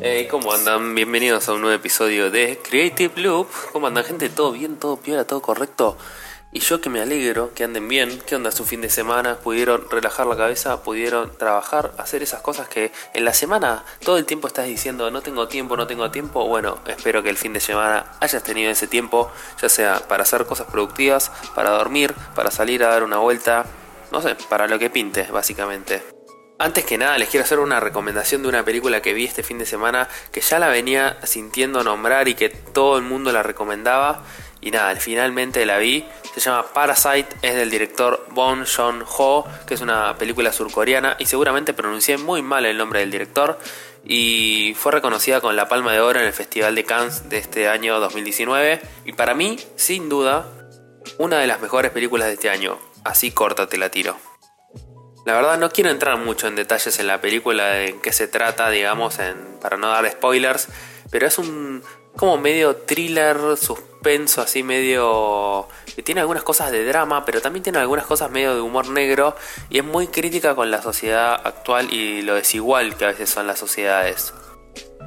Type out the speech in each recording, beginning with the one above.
Hey, ¿cómo andan? Bienvenidos a un nuevo episodio de Creative Loop. ¿Cómo andan, gente? ¿Todo bien? ¿Todo piola? ¿Todo correcto? Y yo que me alegro que anden bien. ¿Qué onda su fin de semana? ¿Pudieron relajar la cabeza? ¿Pudieron trabajar? ¿Hacer esas cosas que en la semana todo el tiempo estás diciendo no tengo tiempo, no tengo tiempo? Bueno, espero que el fin de semana hayas tenido ese tiempo, ya sea para hacer cosas productivas, para dormir, para salir a dar una vuelta, no sé, para lo que pinte, básicamente. Antes que nada les quiero hacer una recomendación de una película que vi este fin de semana que ya la venía sintiendo nombrar y que todo el mundo la recomendaba y nada, finalmente la vi. Se llama Parasite, es del director Bong Joon-ho, que es una película surcoreana y seguramente pronuncié muy mal el nombre del director y fue reconocida con la Palma de Oro en el Festival de Cannes de este año 2019 y para mí, sin duda, una de las mejores películas de este año. Así corta te la tiro. La verdad no quiero entrar mucho en detalles en la película de en qué se trata, digamos, para no dar spoilers, pero es un como medio thriller, suspenso, así medio... que tiene algunas cosas de drama, pero también tiene algunas cosas medio de humor negro y es muy crítica con la sociedad actual y lo desigual que a veces son las sociedades.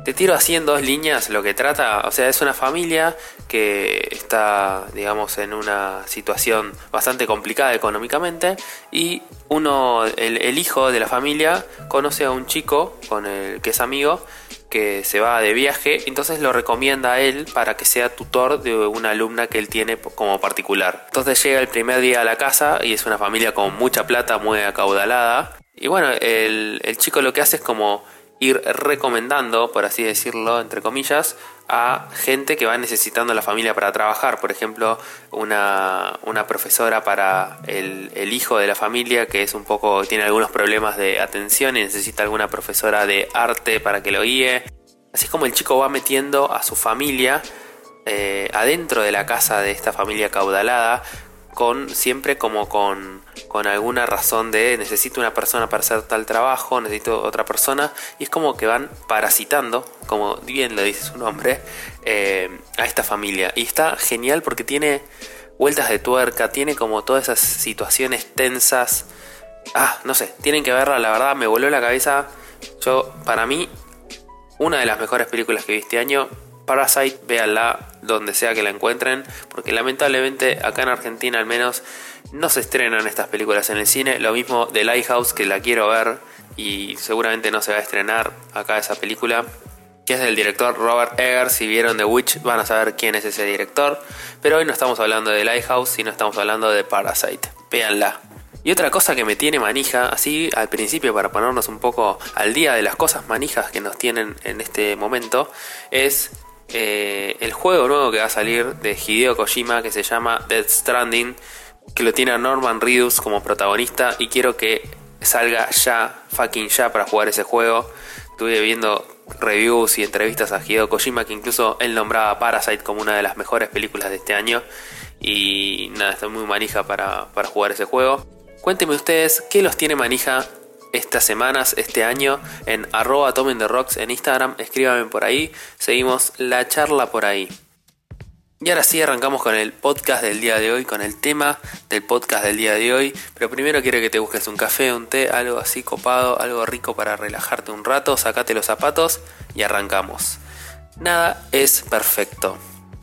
Te tiro así en dos líneas lo que trata, o sea, es una familia que está, digamos, en una situación bastante complicada económicamente y uno, el, hijo de la familia, conoce a un chico con el que es amigo que se va de viaje, entonces lo recomienda a él para que sea tutor de una alumna que él tiene como particular. Entonces llega el primer día a la casa y es una familia con mucha plata, muy acaudalada. Y bueno, el, el chico lo que hace es como ir recomendando, por así decirlo, entre comillas, a gente que va necesitando la familia para trabajar. Por ejemplo, una, profesora para el, el, hijo de la familia que es un poco, tiene algunos problemas de atención y necesita alguna profesora de arte para que lo guíe. Así es como el chico va metiendo a su familia eh, adentro de la casa de esta familia caudalada con siempre como con, con alguna razón de necesito una persona para hacer tal trabajo, necesito otra persona, y es como que van parasitando, como bien lo dice su nombre, eh, a esta familia. Y está genial porque tiene vueltas de tuerca, tiene como todas esas situaciones tensas. Ah, no sé, tienen que verla, la verdad me voló la cabeza. Yo, para mí, una de las mejores películas que vi este año Parasite, véanla donde sea que la encuentren, porque lamentablemente acá en Argentina al menos no se estrenan estas películas en el cine. Lo mismo de Lighthouse, que la quiero ver y seguramente no se va a estrenar acá esa película, que es del director Robert Eggers. Si vieron The Witch van a saber quién es ese director, pero hoy no estamos hablando de Lighthouse, sino estamos hablando de Parasite. Véanla. Y otra cosa que me tiene manija, así al principio para ponernos un poco al día de las cosas manijas que nos tienen en este momento, es eh, el juego nuevo que va a salir de Hideo Kojima que se llama Dead Stranding, que lo tiene a Norman Reedus como protagonista y quiero que salga ya, fucking ya para jugar ese juego. Estuve viendo reviews y entrevistas a Hideo Kojima que incluso él nombraba Parasite como una de las mejores películas de este año y nada, estoy muy manija para, para jugar ese juego. Cuéntenme ustedes qué los tiene manija estas semanas, este año, en arroba tomen the rocks en Instagram, escríbame por ahí, seguimos la charla por ahí. Y ahora sí arrancamos con el podcast del día de hoy, con el tema del podcast del día de hoy. Pero primero quiero que te busques un café, un té, algo así copado, algo rico para relajarte un rato, sacate los zapatos y arrancamos. Nada es perfecto.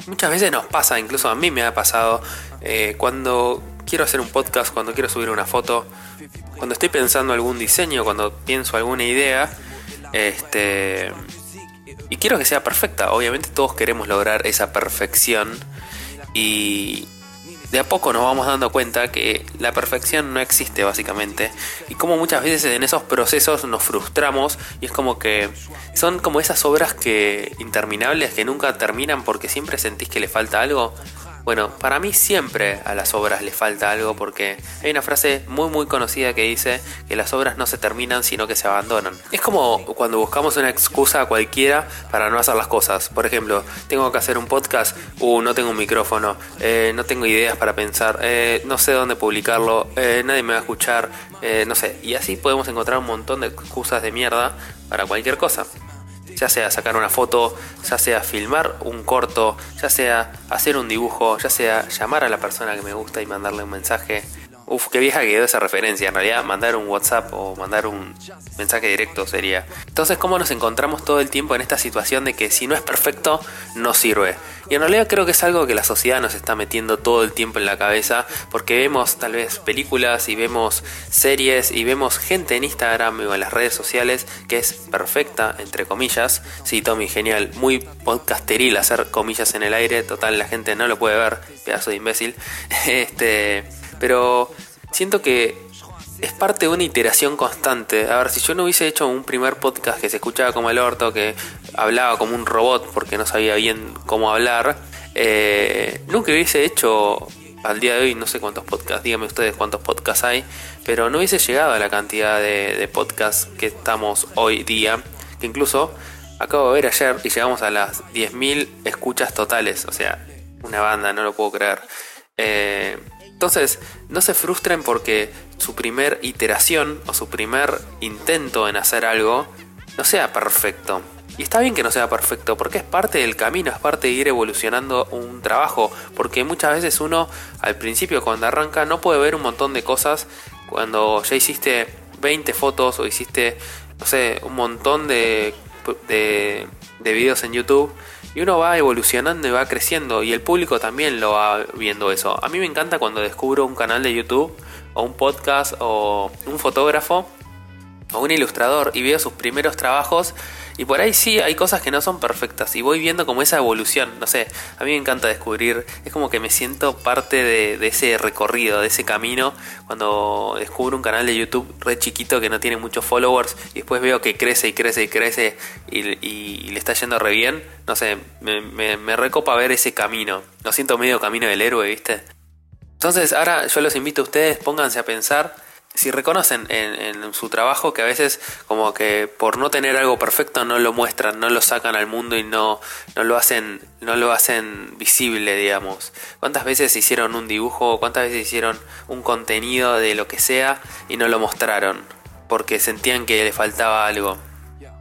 Muchas veces nos pasa, incluso a mí me ha pasado, eh, cuando quiero hacer un podcast, cuando quiero subir una foto, cuando estoy pensando algún diseño, cuando pienso alguna idea, este y quiero que sea perfecta. Obviamente todos queremos lograr esa perfección y de a poco nos vamos dando cuenta que la perfección no existe básicamente. Y como muchas veces en esos procesos nos frustramos y es como que son como esas obras que interminables que nunca terminan porque siempre sentís que le falta algo bueno, para mí siempre a las obras le falta algo porque hay una frase muy muy conocida que dice que las obras no se terminan sino que se abandonan. Es como cuando buscamos una excusa cualquiera para no hacer las cosas. Por ejemplo, tengo que hacer un podcast, uh, no tengo un micrófono, eh, no tengo ideas para pensar, eh, no sé dónde publicarlo, eh, nadie me va a escuchar, no sé. Y así podemos encontrar un montón de excusas de mierda para cualquier cosa ya sea sacar una foto, ya sea filmar un corto, ya sea hacer un dibujo, ya sea llamar a la persona que me gusta y mandarle un mensaje. Uf, qué vieja quedó esa referencia. En realidad, mandar un WhatsApp o mandar un mensaje directo sería. Entonces, ¿cómo nos encontramos todo el tiempo en esta situación de que si no es perfecto, no sirve? Y en realidad creo que es algo que la sociedad nos está metiendo todo el tiempo en la cabeza, porque vemos tal vez películas y vemos series y vemos gente en Instagram o en las redes sociales que es perfecta, entre comillas. Sí, Tommy, genial. Muy podcasteril hacer comillas en el aire. Total, la gente no lo puede ver. Pedazo de imbécil. Este pero siento que es parte de una iteración constante. A ver, si yo no hubiese hecho un primer podcast que se escuchaba como el orto, que hablaba como un robot porque no sabía bien cómo hablar, eh, nunca hubiese hecho al día de hoy, no sé cuántos podcasts, díganme ustedes cuántos podcasts hay, pero no hubiese llegado a la cantidad de, de podcasts que estamos hoy día, que incluso acabo de ver ayer y llegamos a las 10.000 escuchas totales, o sea, una banda, no lo puedo creer. Eh, entonces, no se frustren porque su primer iteración o su primer intento en hacer algo no sea perfecto. Y está bien que no sea perfecto, porque es parte del camino, es parte de ir evolucionando un trabajo, porque muchas veces uno al principio cuando arranca no puede ver un montón de cosas cuando ya hiciste 20 fotos o hiciste, no sé, un montón de, de, de videos en YouTube y uno va evolucionando y va creciendo y el público también lo va viendo eso. A mí me encanta cuando descubro un canal de YouTube o un podcast o un fotógrafo o un ilustrador y veo sus primeros trabajos y por ahí sí hay cosas que no son perfectas y voy viendo como esa evolución, no sé, a mí me encanta descubrir, es como que me siento parte de, ese recorrido, de ese camino, cuando descubro un canal de YouTube re chiquito que no tiene muchos followers y después veo que crece y crece y crece y, le está yendo re bien, no sé, me, me, recopa ver ese camino, lo siento medio camino del héroe, ¿viste? Entonces ahora yo los invito a ustedes, pónganse a pensar si reconocen en, su trabajo que a veces como que por no tener algo perfecto no lo muestran, no lo sacan al mundo y no, no lo hacen, no lo hacen visible, digamos. ¿Cuántas veces hicieron un dibujo, cuántas veces hicieron un contenido de lo que sea y no lo mostraron? Porque sentían que le faltaba algo.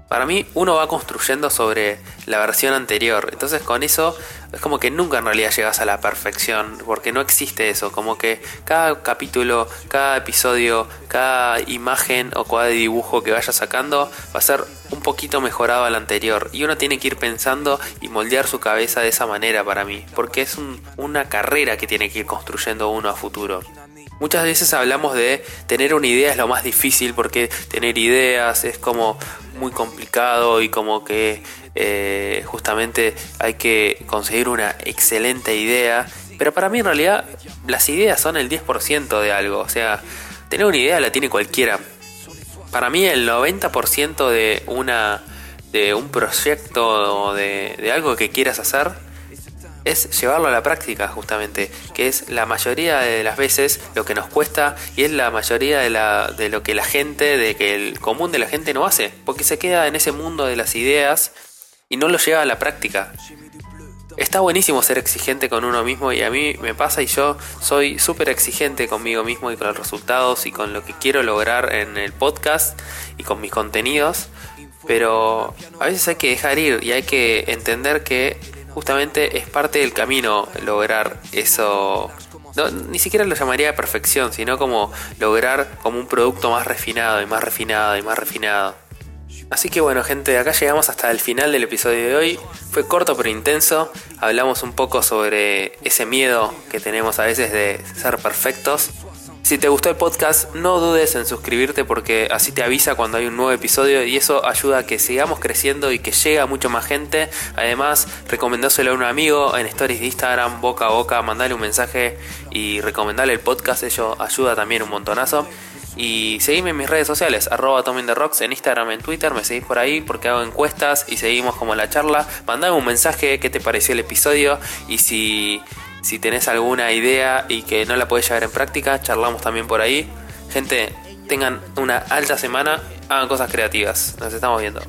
Para mí uno va construyendo sobre la versión anterior, entonces con eso es como que nunca en realidad llegas a la perfección, porque no existe eso, como que cada capítulo, cada episodio, cada imagen o cada dibujo que vaya sacando va a ser un poquito mejorado al anterior y uno tiene que ir pensando y moldear su cabeza de esa manera para mí, porque es una carrera que tiene que ir construyendo uno a futuro. Muchas veces hablamos de tener una idea es lo más difícil porque tener ideas es como muy complicado y como que eh, justamente hay que conseguir una excelente idea. Pero para mí en realidad las ideas son el 10% de algo. O sea, tener una idea la tiene cualquiera. Para mí el 90% de, una, de un proyecto o de, de algo que quieras hacer es llevarlo a la práctica justamente, que es la mayoría de las veces lo que nos cuesta y es la mayoría de, la, de lo que la gente, de que el común de la gente no hace, porque se queda en ese mundo de las ideas y no lo lleva a la práctica. Está buenísimo ser exigente con uno mismo y a mí me pasa y yo soy súper exigente conmigo mismo y con los resultados y con lo que quiero lograr en el podcast y con mis contenidos, pero a veces hay que dejar ir y hay que entender que justamente es parte del camino lograr eso. ni siquiera lo llamaría perfección, sino como lograr como un producto más refinado y más refinado y más refinado. Así que bueno gente, acá llegamos hasta el final del episodio de hoy. Fue corto pero intenso. Hablamos un poco sobre ese miedo que tenemos a veces de ser perfectos. Si te gustó el podcast, no dudes en suscribirte porque así te avisa cuando hay un nuevo episodio y eso ayuda a que sigamos creciendo y que llegue a mucha más gente. Además, recomendáselo a un amigo en stories de Instagram, boca a boca, mandale un mensaje y recomendarle el podcast, eso ayuda también un montonazo. Y seguime en mis redes sociales, arroba Rocks en Instagram, en Twitter, me seguís por ahí porque hago encuestas y seguimos como la charla. Mandame un mensaje, qué te pareció el episodio y si si tenés alguna idea y que no la podés llevar en práctica, charlamos también por ahí. Gente, tengan una alta semana, hagan cosas creativas. Nos estamos viendo.